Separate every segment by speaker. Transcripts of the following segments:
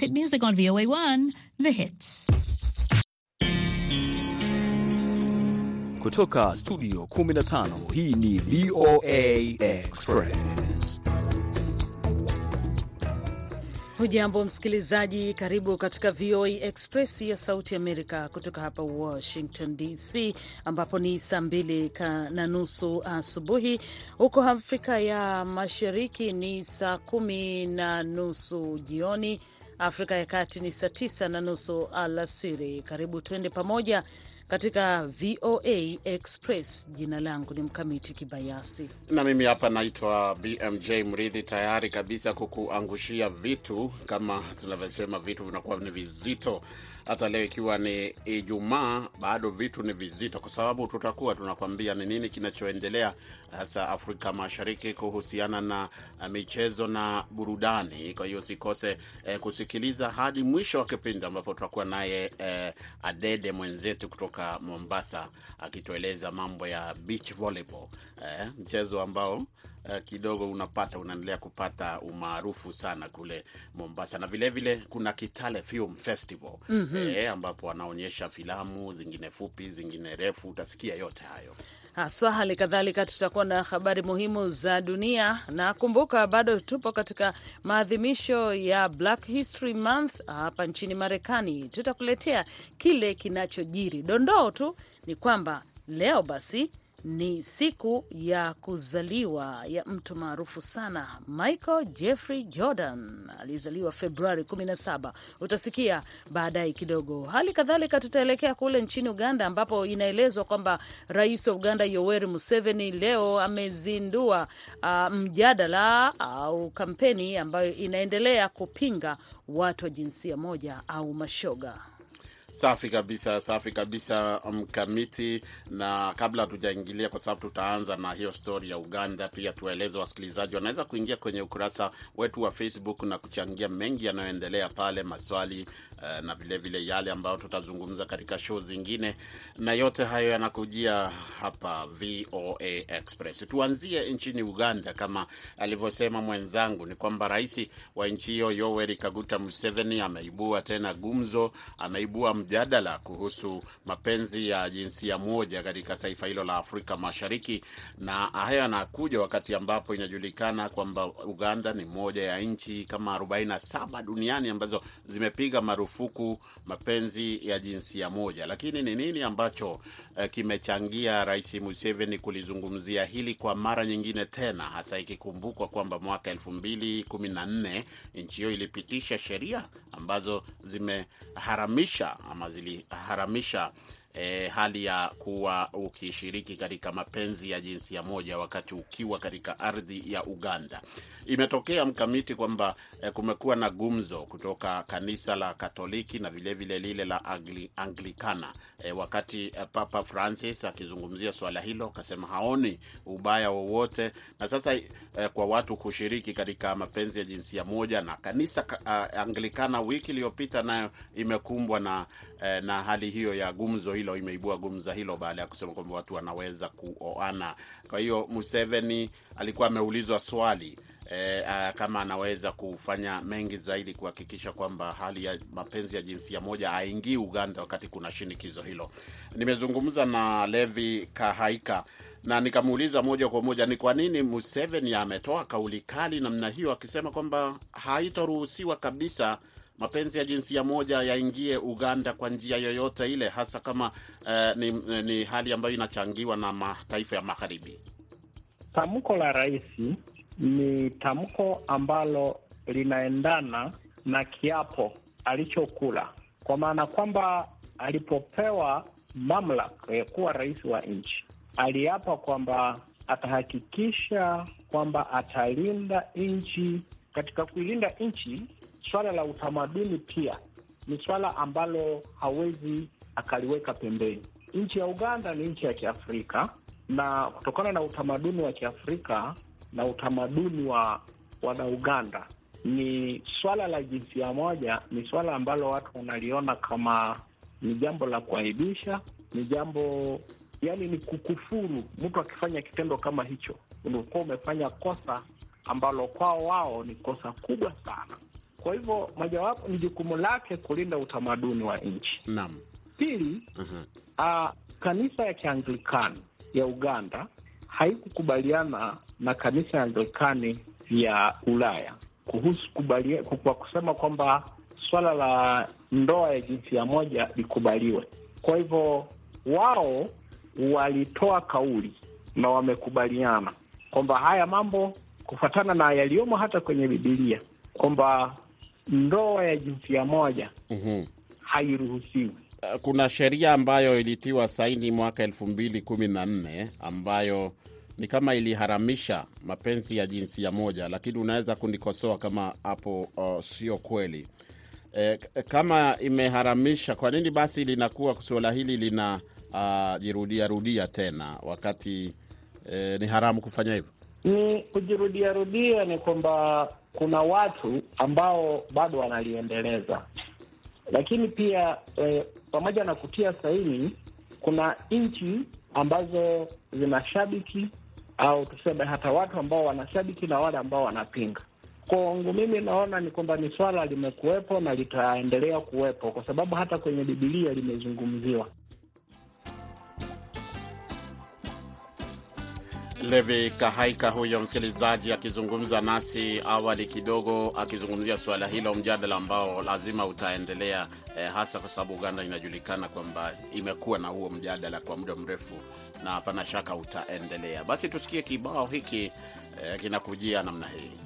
Speaker 1: Hit music on VOA1, The Hits.
Speaker 2: Kutoka studio 15 hii ni VOA Express.
Speaker 3: Hujambo msikilizaji, karibu katika VOA Express ya Sauti Amerika kutoka hapa Washington DC, ambapo ni saa mbili na nusu asubuhi. Huko Afrika ya Mashariki ni saa kumi na nusu jioni. Afrika ya Kati ni saa tisa na nusu alasiri. Karibu tuende pamoja katika VOA Express. Jina langu ni Mkamiti Kibayasi
Speaker 4: na mimi hapa naitwa BMJ Mridhi, tayari kabisa kukuangushia vitu kama tunavyosema, vitu vinakuwa ni vizito. Hata leo ikiwa ni Ijumaa, bado vitu ni vizito, kwa sababu tutakuwa tunakwambia ni nini kinachoendelea hasa Afrika Mashariki kuhusiana na michezo na burudani. Kwa hiyo usikose eh, kusikiliza hadi mwisho wa kipindi ambapo tutakuwa naye eh, Adede mwenzetu kutoka Mombasa akitueleza mambo ya beach volleyball eh, mchezo ambao Uh, kidogo unapata unaendelea kupata umaarufu sana kule Mombasa, na vilevile vile, kuna Kitale Film Festival mm -hmm. e, ambapo wanaonyesha filamu zingine fupi zingine refu, utasikia yote hayo
Speaker 3: haswa. Hali kadhalika tutakuwa na habari muhimu za dunia, na kumbuka, bado tupo katika maadhimisho ya Black History Month hapa nchini Marekani. Tutakuletea kile kinachojiri. Dondoo tu ni kwamba leo basi ni siku ya kuzaliwa ya mtu maarufu sana Michael Jeffrey Jordan. Alizaliwa Februari 17, utasikia baadaye kidogo. Hali kadhalika tutaelekea kule nchini Uganda, ambapo inaelezwa kwamba rais wa Uganda Yoweri Museveni leo amezindua uh, mjadala au kampeni ambayo inaendelea kupinga watu wa jinsia moja au mashoga.
Speaker 4: Safi kabisa, safi kabisa Mkamiti. Na kabla hatujaingilia, kwa sababu tutaanza na hiyo stori ya Uganda, pia tuwaeleze wasikilizaji wanaweza kuingia kwenye ukurasa wetu wa Facebook na kuchangia mengi yanayoendelea pale, maswali na vilevile vile yale ambayo tutazungumza katika show zingine, na yote hayo yanakujia hapa VOA Express. Tuanzie nchini Uganda. Kama alivyosema mwenzangu, ni kwamba rais wa nchi hiyo Yoweri Kaguta Museveni ameibua tena gumzo, ameibua mjadala kuhusu mapenzi ya jinsia moja katika taifa hilo la Afrika Mashariki, na hayo yanakuja wakati ambapo inajulikana kwamba Uganda ni moja ya nchi kama 47 duniani ambazo zimepiga marufuku mapenzi ya jinsia moja. Lakini ni nini ambacho eh, kimechangia Rais Museveni kulizungumzia hili kwa mara nyingine tena, hasa ikikumbukwa kwamba mwaka elfu mbili kumi na nne nchi hiyo ilipitisha sheria ambazo zimeharamisha ama ziliharamisha E, hali ya kuwa ukishiriki katika mapenzi ya jinsia moja wakati ukiwa katika ardhi ya Uganda. Imetokea mkamiti kwamba e, kumekuwa na gumzo kutoka kanisa la Katoliki na vilevile vile lile la Angli, Anglikana e, wakati e, Papa Francis akizungumzia swala hilo akasema haoni ubaya wowote, na sasa e, kwa watu kushiriki katika mapenzi ya jinsia moja, na kanisa uh, Anglikana wiki iliyopita nayo imekumbwa na, eh, na hali hiyo ya gumzo hilo imeibua gumza hilo baada ya kusema kwamba watu wanaweza kuoana. Kwa hiyo Museveni alikuwa ameulizwa swali e, a, kama anaweza kufanya mengi zaidi kuhakikisha kwamba hali ya mapenzi ya jinsia moja haingii Uganda wakati kuna shinikizo hilo. Nimezungumza na Levi Kahaika na nikamuuliza moja kwa moja ni kwa nini Museveni ametoa kauli kali namna hiyo, akisema kwamba haitoruhusiwa kabisa mapenzi ya jinsia moja yaingie Uganda kwa njia yoyote ile, hasa kama uh, ni, ni hali ambayo inachangiwa na mataifa ya magharibi.
Speaker 5: Tamko la rais ni tamko ambalo linaendana na kiapo alichokula, kwa maana kwamba alipopewa mamlaka ya kuwa rais wa nchi aliapa kwamba atahakikisha kwamba atalinda nchi. Katika kuilinda nchi swala la utamaduni pia ni swala ambalo hawezi akaliweka pembeni. Nchi ya Uganda ni nchi ya Kiafrika, na kutokana na utamaduni wa Kiafrika na utamaduni wa wana Uganda, ni swala la jinsia moja, ni swala ambalo watu wanaliona kama ni jambo la kuaibisha, ni jambo yani, ni kukufuru. Mtu akifanya kitendo kama hicho, unakuwa umefanya kosa ambalo kwao wao ni kosa kubwa sana Kwa hivyo mojawapo ni jukumu lake kulinda utamaduni wa nchi.
Speaker 4: Naam.
Speaker 5: Pili, uh, kanisa ya Kianglikani ya Uganda haikukubaliana na kanisa ya Anglikani ya Ulaya kuhusu kubalia, kwa kusema kwamba swala la ndoa ya jinsia moja likubaliwe. Kwa hivyo wao walitoa kauli na wamekubaliana kwamba haya mambo kufuatana na yaliyomo hata kwenye Bibilia kwamba ndoa ya jinsia moja
Speaker 4: Mhm.
Speaker 5: hairuhusiwi.
Speaker 4: Uh, Kuna sheria ambayo ilitiwa saini mwaka elfu mbili kumi na nne ambayo ni kama iliharamisha mapenzi ya jinsia moja, lakini unaweza kunikosoa kama hapo uh, sio kweli. E, kama imeharamisha, kwa nini basi linakuwa suala hili lina uh, rudia tena wakati e, ni haramu kufanya hivyo?
Speaker 5: Ni kujirudia rudia, ni kwamba kuna watu ambao bado wanaliendeleza, lakini pia eh, pamoja na kutia saini, kuna nchi ambazo zinashabiki au tuseme hata watu ambao wanashabiki na wale ambao wanapinga. Kwangu mimi naona ni kwamba ni swala limekuwepo na litaendelea kuwepo, kwa sababu hata kwenye Bibilia limezungumziwa.
Speaker 4: Levi Kahaika huyo msikilizaji akizungumza nasi awali kidogo, akizungumzia suala hilo, mjadala ambao lazima utaendelea eh, hasa kwa sababu Uganda inajulikana kwamba imekuwa na huo mjadala kwa muda mrefu na hapana shaka utaendelea. Basi tusikie kibao hiki eh, kinakujia namna hii.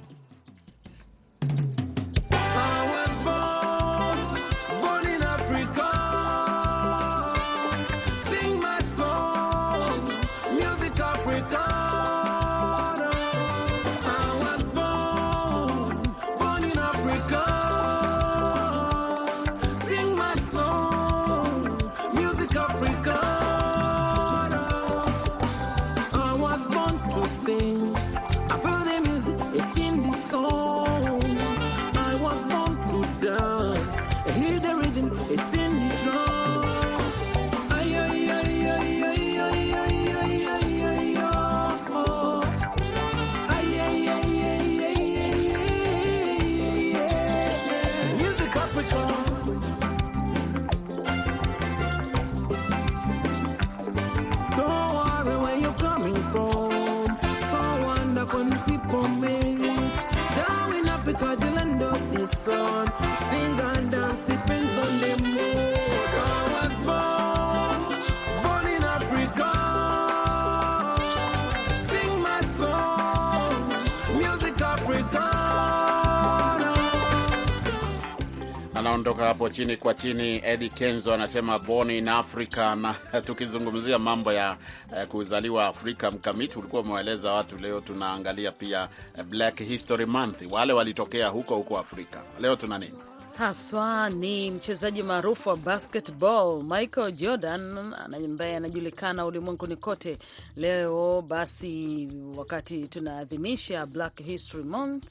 Speaker 4: Anaondoka hapo chini kwa chini. Eddie Kenzo anasema born in Africa, na tukizungumzia mambo ya eh, kuzaliwa Afrika, mkamiti ulikuwa umewaeleza watu. Leo tunaangalia pia eh, Black History Month, wale walitokea huko huko Afrika. Leo tuna nini?
Speaker 3: haswa ni mchezaji maarufu wa basketball Michael Jordan ambaye anajulikana ulimwenguni kote. Leo basi, wakati tunaadhimisha Black History Month,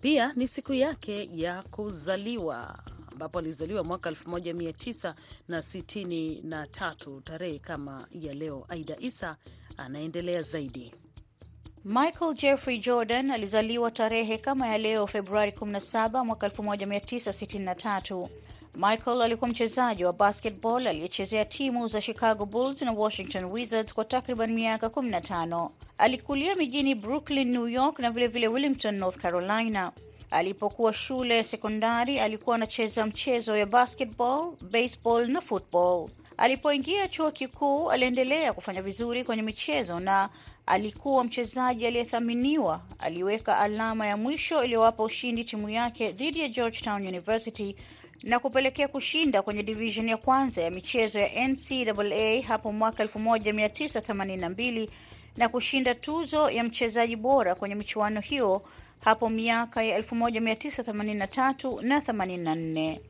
Speaker 3: pia ni siku yake ya kuzaliwa ambapo alizaliwa mwaka 1963 tarehe kama ya leo. Aida Isa anaendelea zaidi.
Speaker 1: Michael Jeffrey Jordan alizaliwa tarehe kama ya leo Februari 17 mwaka 1963. Michael alikuwa mchezaji wa basketball aliyechezea timu za Chicago Bulls na Washington Wizards kwa takriban miaka 15. Alikulia mijini Brooklyn, New York na vilevile vile Wilmington, North Carolina. Alipokuwa shule ya sekondari alikuwa anacheza mchezo ya basketball, baseball na football. Alipoingia chuo kikuu aliendelea kufanya vizuri kwenye michezo na alikuwa mchezaji aliyethaminiwa. Aliweka alama ya mwisho iliyowapa ushindi timu yake dhidi ya Georgetown University na kupelekea kushinda kwenye division ya kwanza ya michezo ya NCAA hapo mwaka 1982 na kushinda tuzo ya mchezaji bora kwenye michuano hiyo hapo miaka ya 1983 na 84.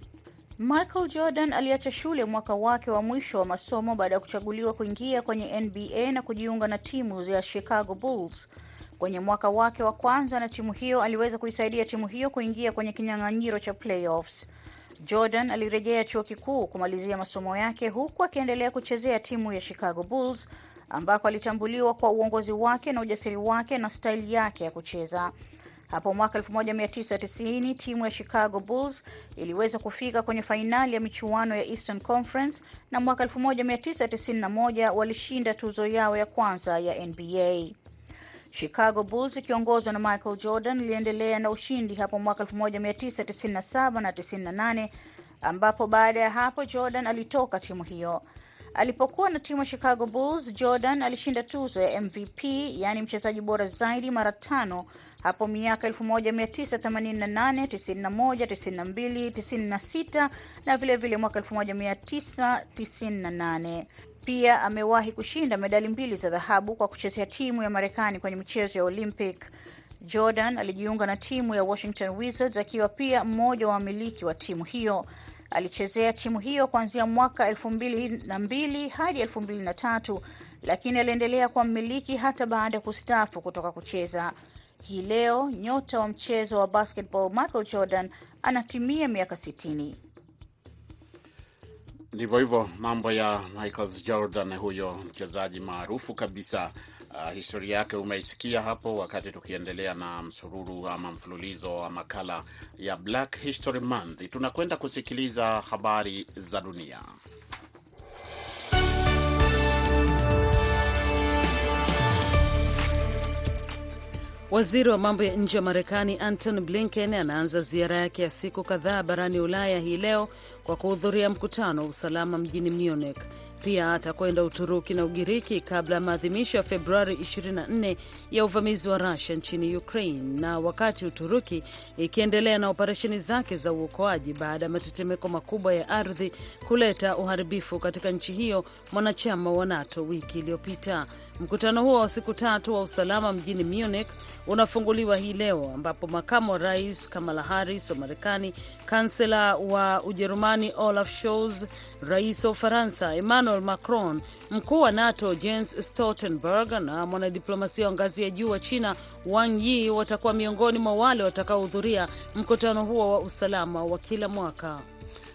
Speaker 1: Michael Jordan aliacha shule mwaka wake wa mwisho wa masomo baada ya kuchaguliwa kuingia kwenye NBA na kujiunga na timu ya Chicago Bulls. Kwenye mwaka wake wa kwanza na timu hiyo aliweza kuisaidia timu hiyo kuingia kwenye kinyang'anyiro cha playoffs. Jordan alirejea chuo kikuu kumalizia masomo yake huku akiendelea kuchezea timu ya Chicago Bulls ambako alitambuliwa kwa uongozi wake na ujasiri wake na staili yake ya kucheza. Hapo mwaka 1990 timu ya Chicago Bulls iliweza kufika kwenye fainali ya michuano ya Eastern Conference na mwaka 1991 walishinda tuzo yao ya kwanza ya NBA. Chicago Bulls ikiongozwa na Michael Jordan iliendelea na ushindi hapo mwaka 1997 na 98 ambapo baada ya hapo Jordan alitoka timu hiyo. Alipokuwa na timu ya Chicago Bulls, Jordan alishinda tuzo ya MVP, yaani mchezaji bora zaidi mara tano hapo miaka 1988, 91, 92, 96 na vilevile vile mwaka 1998. Pia amewahi kushinda medali mbili za dhahabu kwa kuchezea timu ya Marekani kwenye michezo ya Olympic. Jordan alijiunga na timu ya Washington Wizards akiwa pia mmoja wa wamiliki wa timu hiyo. Alichezea timu hiyo kuanzia mwaka elfu mbili na mbili hadi elfu mbili na tatu lakini aliendelea kuwa mmiliki hata baada ya kustaafu kutoka kucheza. Hii leo nyota wa mchezo wa basketball Michael Jordan anatimia miaka sitini.
Speaker 4: Ndivyo hivyo mambo ya Michael Jordan, huyo mchezaji maarufu kabisa. Uh, historia yake umeisikia hapo, wakati tukiendelea na msururu ama mfululizo wa makala ya Black History Month. Tunakwenda kusikiliza habari za dunia.
Speaker 3: Waziri wa mambo ya nje wa Marekani Anton Blinken anaanza ziara yake ya siku kadhaa barani Ulaya hii leo kwa kuhudhuria mkutano wa usalama mjini Munich. Pia atakwenda Uturuki na Ugiriki kabla ya maadhimisho ya Februari 24 ya uvamizi wa Rusia nchini Ukraine, na wakati Uturuki ikiendelea na operesheni zake za uokoaji baada ya matetemeko makubwa ya ardhi kuleta uharibifu katika nchi hiyo mwanachama wa NATO wiki iliyopita. Mkutano huo wa siku tatu wa usalama mjini Munich unafunguliwa hii leo ambapo makamu wa rais Kamala Harris wa Marekani, kansela wa Ujerumani Olaf Scholz, rais wa Ufaransa Emmanuel Macron, mkuu wa NATO Jens Stoltenberg na mwanadiplomasia wa ngazi ya juu wa China Wang Yi watakuwa miongoni mwa wale watakaohudhuria mkutano huo wa usalama wa kila mwaka.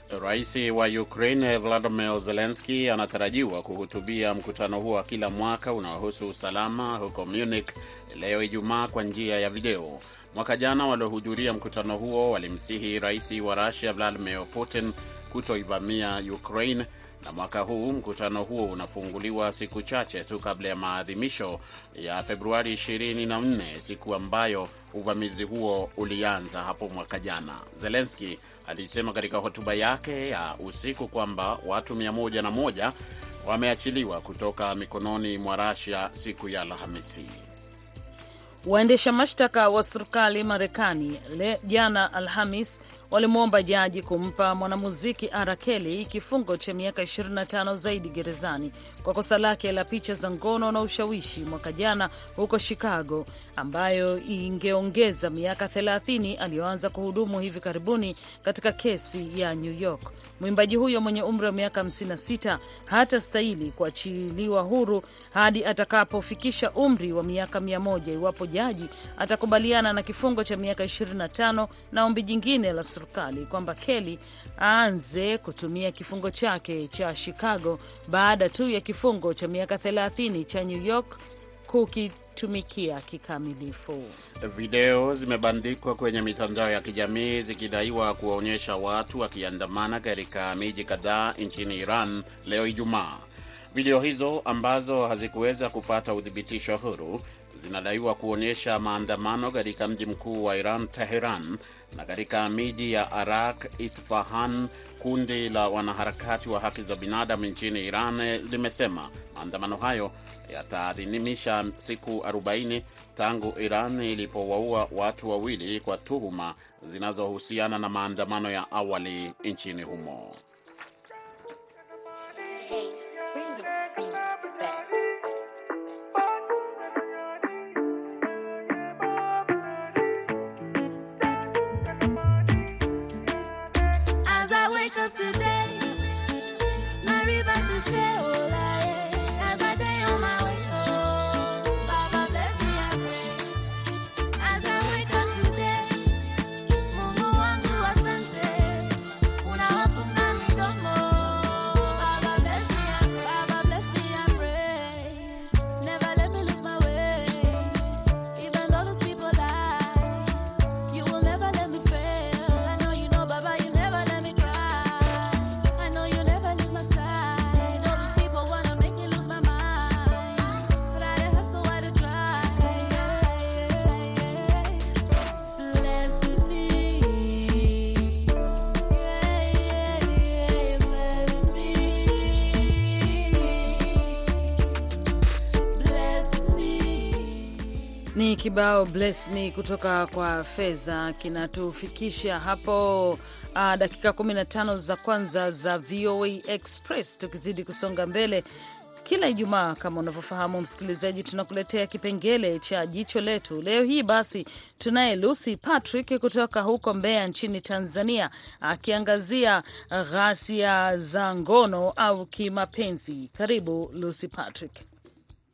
Speaker 4: Rais wa Ukraine Volodymyr Zelensky anatarajiwa kuhutubia mkutano huo wa kila mwaka unaohusu usalama huko Munich leo Ijumaa kwa njia ya video. Mwaka jana waliohudhuria mkutano huo walimsihi rais wa Russia Vladimir Putin kutoivamia Ukraine, na mwaka huu mkutano huo unafunguliwa siku chache tu kabla ya maadhimisho ya Februari 24, siku ambayo uvamizi huo ulianza hapo mwaka jana. Zelensky alisema katika hotuba yake ya usiku kwamba watu 101 wameachiliwa kutoka mikononi mwa Rasia siku ya Alhamisi.
Speaker 3: Waendesha mashtaka wa serikali Marekani jana Alhamis walimwomba jaji kumpa mwanamuziki. Kelly kifungo cha miaka 25 zaidi gerezani kwa kosa lake la picha za ngono na ushawishi mwaka jana huko Chicago, ambayo ingeongeza miaka 30 aliyoanza kuhudumu hivi karibuni katika kesi ya New York. Mwimbaji huyo mwenye umri wa miaka 56 hata stahili kuachiliwa huru hadi atakapofikisha umri wa miaka 100 iwapo jaji atakubaliana na kifungo cha miaka 25 na ombi jingine la serikali kwamba Kelly aanze kutumia kifungo chake cha Chicago baada tu ya kifungo cha miaka 30 cha New York kukitumikia kikamilifu.
Speaker 4: Video zimebandikwa kwenye mitandao ya kijamii zikidaiwa kuwaonyesha watu wakiandamana katika miji kadhaa nchini Iran leo Ijumaa. Video hizo ambazo hazikuweza kupata uthibitisho huru zinadaiwa kuonyesha maandamano katika mji mkuu wa Iran, Teheran, na katika miji ya Arak, Isfahan. Kundi la wanaharakati wa haki za binadamu nchini Iran limesema maandamano hayo yataadhimisha siku 40 tangu Iran ilipowaua watu wawili kwa tuhuma zinazohusiana na maandamano ya awali nchini humo.
Speaker 3: Ni kibao bless me kutoka kwa Feza kinatufikisha hapo uh, dakika 15 za kwanza za VOA Express, tukizidi kusonga mbele kila Ijumaa kama unavyofahamu msikilizaji, tunakuletea kipengele cha jicho letu. Leo hii basi tunaye Lucy Patrick kutoka huko Mbeya nchini Tanzania, akiangazia ghasia za ngono au kimapenzi. Karibu Lucy Patrick.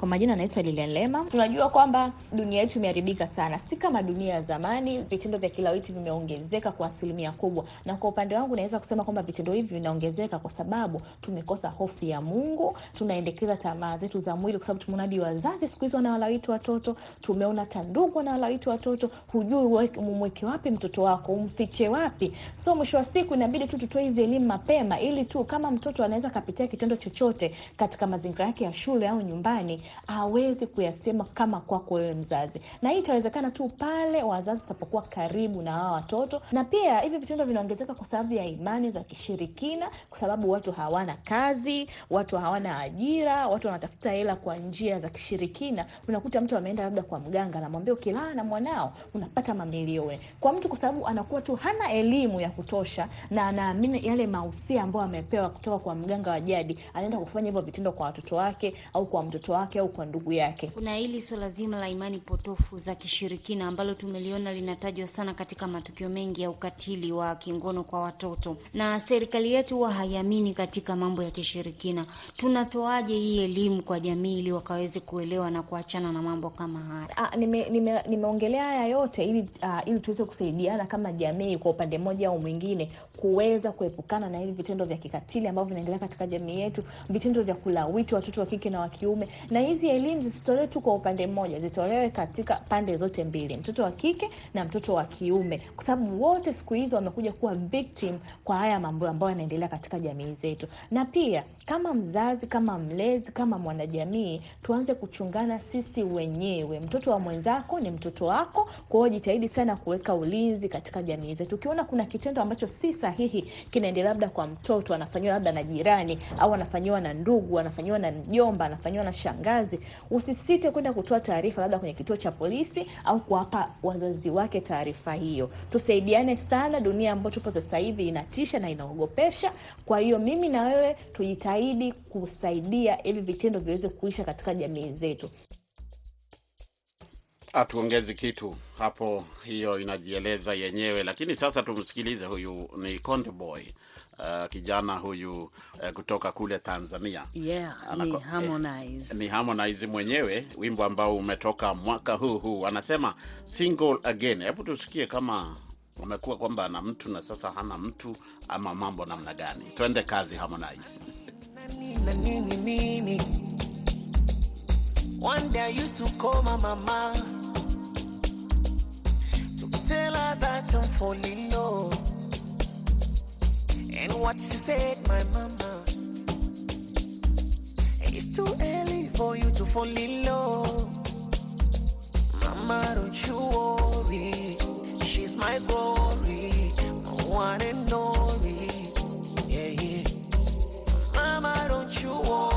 Speaker 6: Kwa majina anaitwa Lilian Lema. Tunajua kwamba dunia yetu imeharibika sana, si kama dunia ya zamani. Vitendo vya kilawiti vimeongezeka kwa asilimia kubwa, na kwa upande wangu naweza kusema kwamba vitendo hivi vinaongezeka kwa sababu tumekosa hofu ya Mungu, tunaendekeza tamaa zetu za mwili, kwa sababu tumeona wazazi siku hizi wanawalawiti watoto, tumeona tandugu wanawalawiti watoto. Hujui umweke wapi mtoto wako, umfiche wapi? So mwisho wa siku inabidi tu tutoe hizi elimu mapema, ili tu kama mtoto anaweza akapitia kitendo chochote katika mazingira yake ya shule au nyumbani awezi kuyasema kama kwako wewe mzazi, na hii itawezekana tu pale wazazi utapokuwa karibu na hawa watoto. Na pia hivi vitendo vinaongezeka kwa sababu ya imani za kishirikina, kwa sababu watu hawana kazi, watu hawana ajira, watu wanatafuta hela kwa njia za kishirikina. Unakuta mtu ameenda labda kwa mganga, anamwambia ukilala na mwanao unapata mamilioni. Kwa mtu kwa sababu anakuwa tu hana elimu ya kutosha na anaamini yale mausia ambayo amepewa kutoka kwa mganga wa jadi, anaenda kufanya hivyo vitendo kwa watoto wake au kwa mtoto wake au kwa ndugu yake.
Speaker 7: Kuna hili swala zima la imani potofu za kishirikina ambalo tumeliona linatajwa sana katika matukio mengi ya ukatili wa kingono kwa watoto, na serikali yetu huwa haiamini katika mambo ya kishirikina. Tunatoaje hii elimu kwa jamii ili wakaweze kuelewa na kuachana na mambo kama haya?
Speaker 6: Nimeongelea nime, nime, haya yote ili uh, ili tuweze kusaidiana kama jamii kwa upande mmoja au mwingine kuweza kuepukana na hivi vitendo vya kikatili ambavyo vinaendelea katika jamii yetu, vitendo vya kulawiti watoto wa kike na wa kiume. Na hizi elimu zisitolewe tu kwa upande mmoja, zitolewe katika pande zote mbili, mtoto wa kike na mtoto wa kiume, kwa sababu wote siku hizi wamekuja kuwa victim kwa haya mambo ambayo yanaendelea katika jamii zetu. Na pia kama mzazi, kama mlezi, kama mwanajamii, tuanze kuchungana sisi wenyewe. Mtoto wa mwenzako ni mtoto wako, kwa jitahidi sana kuweka ulinzi katika jamii zetu. Ukiona kuna kitendo ambacho si sahihi kinaendelea, labda kwa mtoto anafanyiwa labda na jirani, au anafanyiwa na ndugu, anafanyiwa na mjomba, anafanyiwa na shangazi, usisite kwenda kutoa taarifa labda kwenye kituo cha polisi au kuwapa wazazi wake taarifa hiyo. Tusaidiane sana, dunia ambayo tupo sasa hivi inatisha na inaogopesha. Kwa hiyo mimi na wewe tujitahidi kusaidia hivi vitendo viweze kuisha katika jamii zetu.
Speaker 4: Hatuongezi kitu hapo, hiyo inajieleza yenyewe. Lakini sasa tumsikilize, huyu ni Konde Boy. Uh, kijana huyu uh, kutoka kule Tanzania
Speaker 3: Yeah,
Speaker 4: Anako-
Speaker 3: ni Harmonize.
Speaker 4: eh, ni Harmonize mwenyewe, wimbo ambao umetoka mwaka huu huu, anasema single again. Hebu tusikie kama amekuwa kwamba ana mtu na sasa hana mtu ama mambo namna gani. Twende kazi, Harmonize.
Speaker 8: Na nini nini. One day I used to call my mama to tell her that I'm falling low. And what she said, my mama, it's too early for you to fall in love. Mama, don't you worry, she's my glory, my one and only. you want.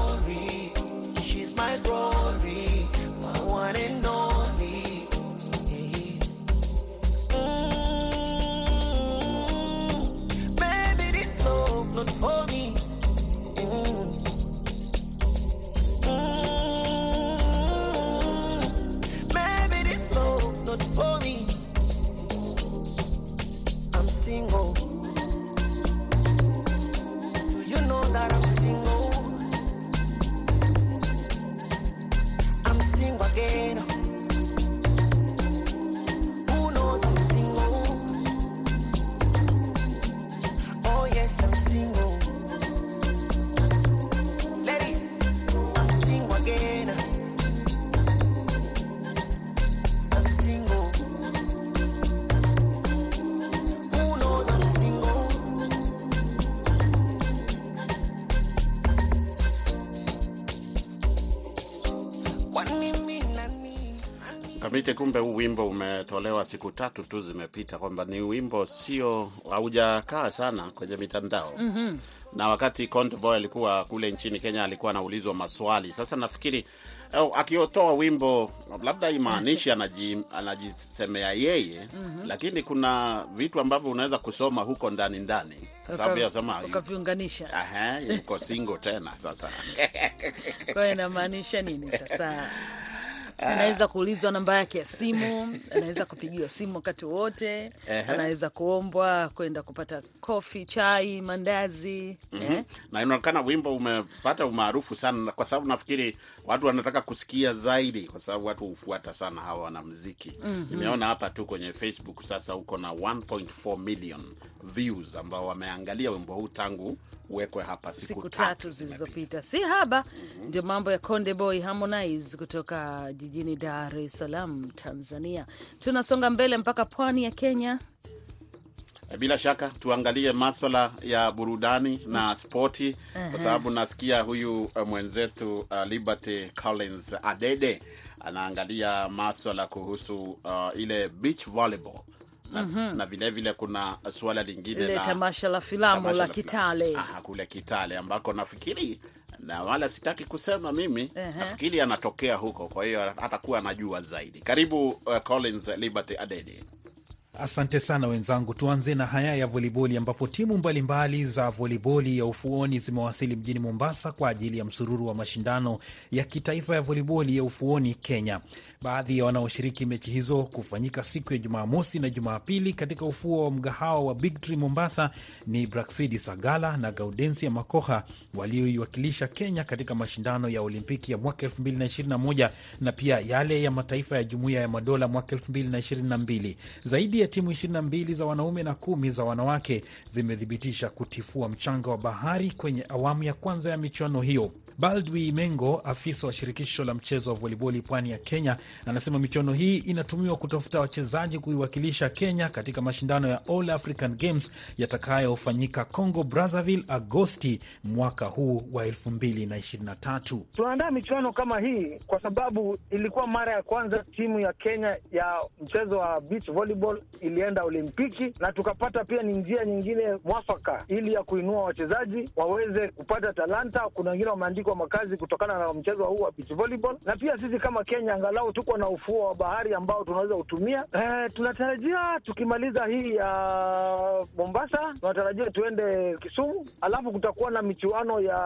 Speaker 4: Mkamiti, kumbe huu wimbo umetolewa siku tatu tu zimepita, kwamba ni wimbo sio haujakaa sana kwenye mitandao mm-hmm. Na wakati Konde Boy alikuwa kule nchini Kenya alikuwa anaulizwa maswali. Sasa nafikiri akiotoa wimbo labda imaanishi anajisemea yeye mm-hmm. Lakini kuna vitu ambavyo unaweza kusoma huko ndani ndani, sababu yasema
Speaker 3: ukaviunganisha.
Speaker 4: Aha, yuko single tena sasa
Speaker 3: Kwa inamaanisha nini sasa? Anaweza kuulizwa namba yake ya simu, anaweza kupigiwa simu wakati wote, anaweza kuombwa kwenda kupata kofi, chai, mandazi eh?
Speaker 4: na inaonekana wimbo umepata umaarufu sana, kwa sababu nafikiri watu wanataka kusikia zaidi, kwa sababu watu hufuata sana hawa wanamuziki. Nimeona hapa tu kwenye Facebook sasa uko na 1.4 million views ambao wameangalia wimbo huu tangu uwekwe hapa siku,
Speaker 3: siku tatu zilizopita, si haba. Ndio mambo ya Konde Boy Harmonize kutoka jijini Dar es Salaam, Tanzania. Tunasonga mbele mpaka pwani ya Kenya.
Speaker 4: Bila shaka tuangalie maswala ya burudani na spoti kwa sababu nasikia huyu uh, mwenzetu uh, Liberty Collins Adede anaangalia maswala kuhusu uh, ile beach volleyball na, na vile vile kuna suala lingine la
Speaker 3: tamasha la filamu la Kitale.
Speaker 4: Aha, kule Kitale ambako nafikiri na wala sitaki kusema mimi
Speaker 3: Ehe.
Speaker 4: nafikiri anatokea huko, kwa hiyo atakuwa anajua zaidi. Karibu uh, Collins Liberty Adede.
Speaker 9: Asante sana wenzangu, tuanze na haya ya voliboli ambapo timu mbalimbali za voliboli ya ufuoni zimewasili mjini Mombasa kwa ajili ya msururu wa mashindano ya kitaifa ya voliboli ya ufuoni Kenya. Baadhi ya wanaoshiriki mechi hizo kufanyika siku ya Jumamosi na Jumapili katika ufuo wa mgahawa wa Big Tree Mombasa ni Braksidi Sagala na Gaudensia Makoha walioiwakilisha Kenya katika mashindano ya Olimpiki ya mwaka 2021 na pia yale ya mataifa ya Jumuiya ya Madola mwaka 2022. Zaidi ya timu 22 za wanaume na kumi za wanawake zimethibitisha kutifua mchanga wa bahari kwenye awamu ya kwanza ya michuano hiyo. Baldwi Mengo, afisa wa shirikisho la mchezo wa voliboli pwani ya Kenya, anasema michuano hii inatumiwa kutafuta wachezaji kuiwakilisha Kenya katika mashindano ya All African Games yatakayofanyika Congo Brazzaville Agosti mwaka huu wa 2023.
Speaker 10: Tunaandaa michuano kama hii kwa sababu ilikuwa mara ya kwanza timu ya Kenya ya mchezo wa beach volleyball ilienda Olimpiki, na tukapata pia ni njia nyingine mwafaka ili ya kuinua wachezaji waweze kupata talanta. Kuna wengine wameandikwa makazi kutokana na mchezo huu wa beach volleyball, na pia sisi kama Kenya angalau tuko na ufuo wa bahari ambao tunaweza utumia. Eh, tunatarajia tukimaliza hii ya Mombasa, tunatarajia tuende Kisumu, alafu kutakuwa na michuano ya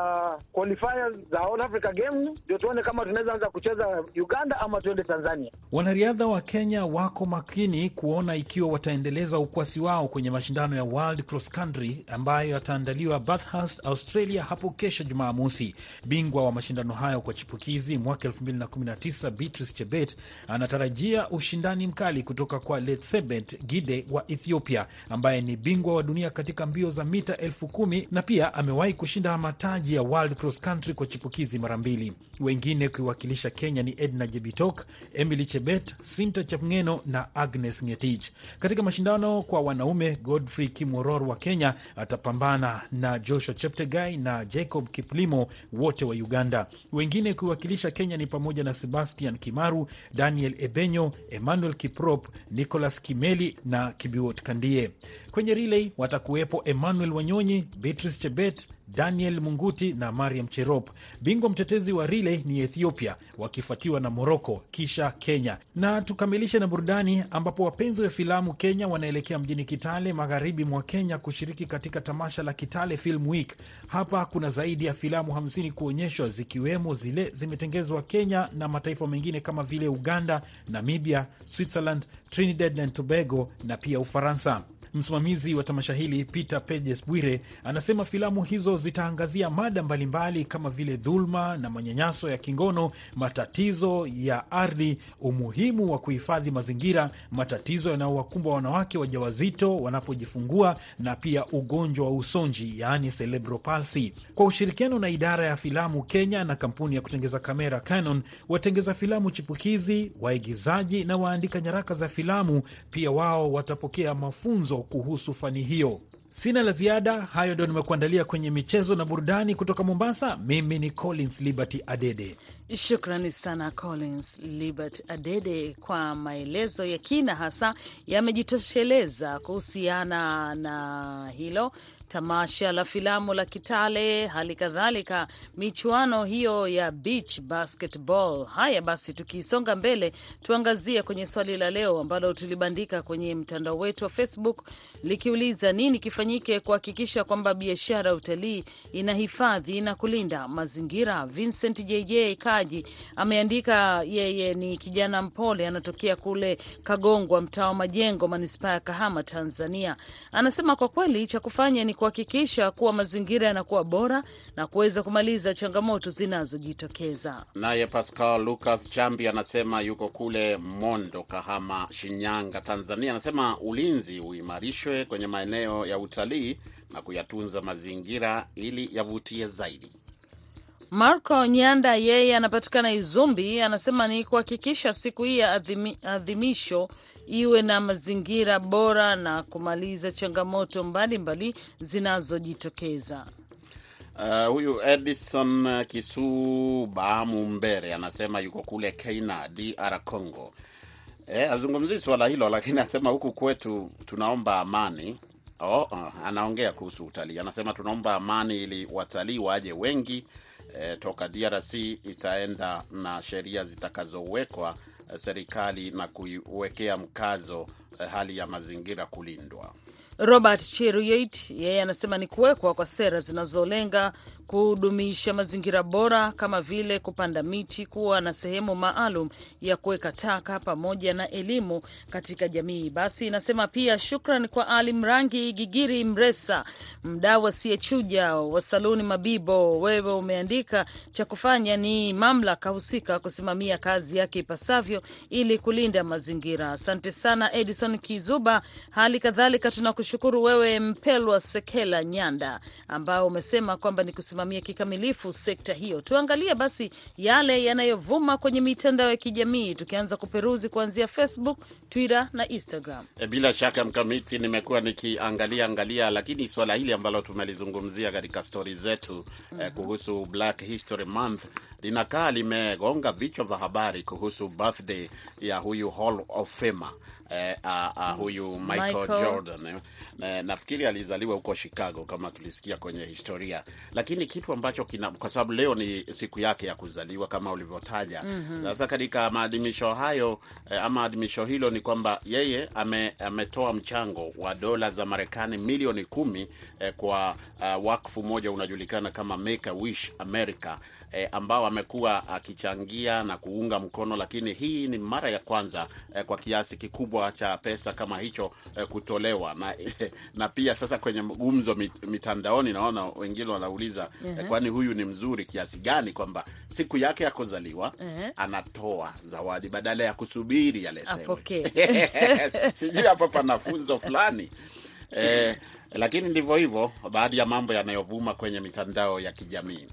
Speaker 10: qualifiers za All Africa Games, ndio tuone kama tunaweza anza kucheza Uganda ama tuende Tanzania.
Speaker 9: Wanariadha wa Kenya wako makini kuona ikiwa wataendeleza ukwasi wao kwenye mashindano ya World Cross Country ambayo yataandaliwa Bathurst, Australia hapo kesho Jumamosi. Bingwa wa mashindano hayo kwa chipukizi mwaka 2019 Beatrice Chebet anatarajia ushindani mkali kutoka kwa Letsebet Gide wa Ethiopia ambaye ni bingwa wa dunia katika mbio za mita elfu kumi na pia amewahi kushinda mataji ya World Cross Country kwa chipukizi mara mbili. Wengine kuiwakilisha Kenya ni Edna Jebitok, Emily Chebet, Sinta Chapngeno na Agnes Ngetich. Katika mashindano kwa wanaume, Godfrey Kimoror wa Kenya atapambana na Joshua Cheptegai na Jacob Kiplimo wote wa Uganda. Wengine kuiwakilisha Kenya ni pamoja na Sebastian Kimaru, Daniel Ebenyo, Emmanuel Kiprop, Nicholas Kimeli na Kibiwot Kandie. Kwenye relay watakuwepo Emmanuel Wanyonyi, Beatrice Chebet, Daniel Munguti na Mariam Cherop. Bingwa mtetezi wa relay ni Ethiopia wakifuatiwa na Moroko kisha Kenya. Na tukamilishe na burudani, ambapo wapenzi wa filamu Kenya wanaelekea mjini Kitale, magharibi mwa Kenya, kushiriki katika tamasha la Kitale Film Week. Hapa kuna zaidi ya filamu 50 kuonyeshwa, zikiwemo zile zimetengezwa Kenya na mataifa mengine kama vile Uganda, Namibia, Switzerland, Trinidad and Tobago na pia Ufaransa. Msimamizi wa tamasha hili Peter Pages Bwire anasema filamu hizo zitaangazia mada mbalimbali kama vile dhuluma na manyanyaso ya kingono, matatizo ya ardhi, umuhimu wa kuhifadhi mazingira, matatizo yanayowakumba wanawake wajawazito wanapojifungua na pia ugonjwa wa usonji, yaani cerebral palsy. Kwa ushirikiano na idara ya filamu Kenya na kampuni ya kutengeza kamera Canon, watengeza filamu chipukizi, waigizaji na waandika nyaraka za filamu pia wao watapokea mafunzo kuhusu fani hiyo. Sina la ziada, hayo ndio nimekuandalia kwenye michezo na burudani kutoka Mombasa. Mimi ni Collins Liberty Adede.
Speaker 3: Shukrani sana Collins Libert Adede kwa maelezo ya kina, hasa yamejitosheleza kuhusiana na hilo tamasha la filamu la Kitale, hali kadhalika michuano hiyo ya beach basketball. Haya basi, tukisonga mbele, tuangazie kwenye swali la leo ambalo tulibandika kwenye mtandao wetu wa Facebook likiuliza nini kifanyike kuhakikisha kwamba biashara ya utalii inahifadhi na kulinda mazingira. Vincent JJ Kaji ameandika, yeye ni kijana mpole, anatokea kule Kagongwa, mtaa wa Majengo, manispaa ya Kahama, Tanzania. Anasema kwa kweli cha kufanya ni kuhakikisha kuwa mazingira yanakuwa bora na kuweza kumaliza changamoto zinazojitokeza.
Speaker 4: Naye Pascal Lucas Chambi anasema yuko kule Mondo, Kahama, Shinyanga, Tanzania. Anasema ulinzi uimarishwe kwenye maeneo ya utalii na kuyatunza mazingira ili yavutie zaidi.
Speaker 3: Marco Nyanda yeye anapatikana Izumbi, anasema ni kuhakikisha siku hii ya adhimi, adhimisho iwe na mazingira bora na kumaliza changamoto mbalimbali zinazojitokeza.
Speaker 4: Uh, huyu Edison Kisuba Mumbere anasema yuko kule Keina, DR Congo. Eh, azungumzii swala hilo, lakini anasema huku kwetu tunaomba amani. Oh, uh, anaongea kuhusu utalii, anasema tunaomba amani ili watalii waje wengi. Eh, toka DRC itaenda na sheria zitakazowekwa serikali na kuiwekea mkazo eh, hali ya mazingira kulindwa.
Speaker 3: Robert Cheruiyot yeye anasema ni kuwekwa kwa sera zinazolenga kudumisha mazingira bora kama vile kupanda miti, kuwa na sehemu maalum ya kuweka taka pamoja na elimu katika jamii. Basi inasema pia shukran kwa Ali Mrangi Gigiri Mresa, mdau asiyechuja wa saluni Mabibo. Wewe umeandika cha kufanya ni mamlaka husika kusimamia kazi yake ipasavyo ili kulinda mazingira. Asante sana Edison Kizuba. Hali kadhalika tunakushukuru wewe Mpelwa Sekela Nyanda ambao umesema kwamba ni kusimamia kikamilifu sekta hiyo. Tuangalie basi yale yanayovuma kwenye mitandao ya kijamii, tukianza kuperuzi kuanzia Facebook, Twitter na Instagram.
Speaker 4: E, bila shaka mkamiti, nimekuwa nikiangalia angalia, lakini swala hili ambalo tumelizungumzia katika stori zetu eh, kuhusu Black History Month linakaa limegonga vichwa vya habari kuhusu birthday ya huyu Hall of Famer eh, ah, ah, huyu Michael,
Speaker 3: Michael.
Speaker 4: Jordan eh. Na, nafikiri alizaliwa huko Chicago kama tulisikia kwenye historia, lakini kitu ambacho kina, kwa sababu leo ni siku yake ya kuzaliwa kama ulivyotaja. Sasa katika maadhimisho hayo eh, ama adhimisho hilo ni kwamba yeye ame, ametoa mchango wa dola za Marekani milioni kumi eh, kwa uh, wakfu moja unajulikana kama Make a Wish America eh, ambao amekuwa akichangia na kuunga mkono, lakini hii ni mara ya kwanza eh, kwa kiasi kikubwa cha pesa kama hicho eh, kutolewa. Na, na pia sasa kwenye gumzo mitandaoni naona wengine wanauliza eh, kwani huyu ni mzuri kiasi gani kwamba siku yake ya kuzaliwa
Speaker 3: Ehe.
Speaker 4: anatoa zawadi badala ya kusubiri
Speaker 3: yaletewe.
Speaker 4: Sijui hapo pana funzo fulani. Eh, lakini ndivyo hivyo, baadhi ya mambo yanayovuma kwenye mitandao ya kijamii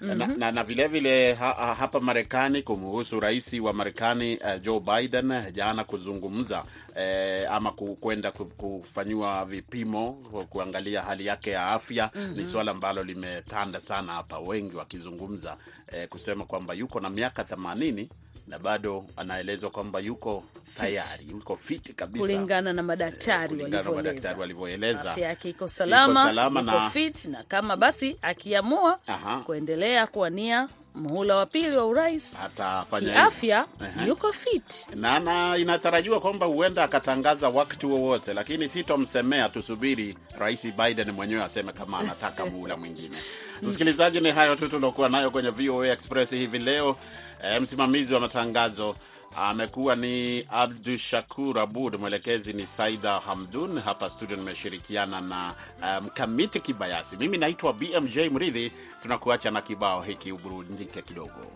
Speaker 4: na, na, na vile vile ha, ha, hapa Marekani kumuhusu rais wa Marekani uh, Joe Biden jana kuzungumza eh, ama kwenda kufanyiwa vipimo kuangalia hali yake ya afya. Ni suala ambalo limetanda sana hapa, wengi wakizungumza eh, kusema kwamba yuko na miaka themanini na bado anaelezwa kwamba yuko tayari, yuko fiti kabisa
Speaker 3: kulingana na madaktari walivyoeleza afya yake iko salama,
Speaker 4: salama
Speaker 3: yuko
Speaker 4: na-
Speaker 3: fit, na kama basi akiamua
Speaker 4: Aha.
Speaker 3: kuendelea kuwania muhula wa pili wa urais kiafya, yuko fit.
Speaker 4: na na inatarajiwa kwamba huenda akatangaza wakati wowote, lakini sitomsemea, tusubiri Rais Biden mwenyewe aseme kama anataka muhula mwingine. Msikilizaji, ni hayo tu tuliokuwa nayo kwenye VOA Express hivi leo. E, msimamizi wa matangazo amekuwa ni Abdu Shakur Abud, mwelekezi ni Saida Hamdun. Hapa studio nimeshirikiana na mkamiti um, Kibayasi. Mimi naitwa BMJ Mridhi. Tunakuacha na kibao hiki uburudike kidogo.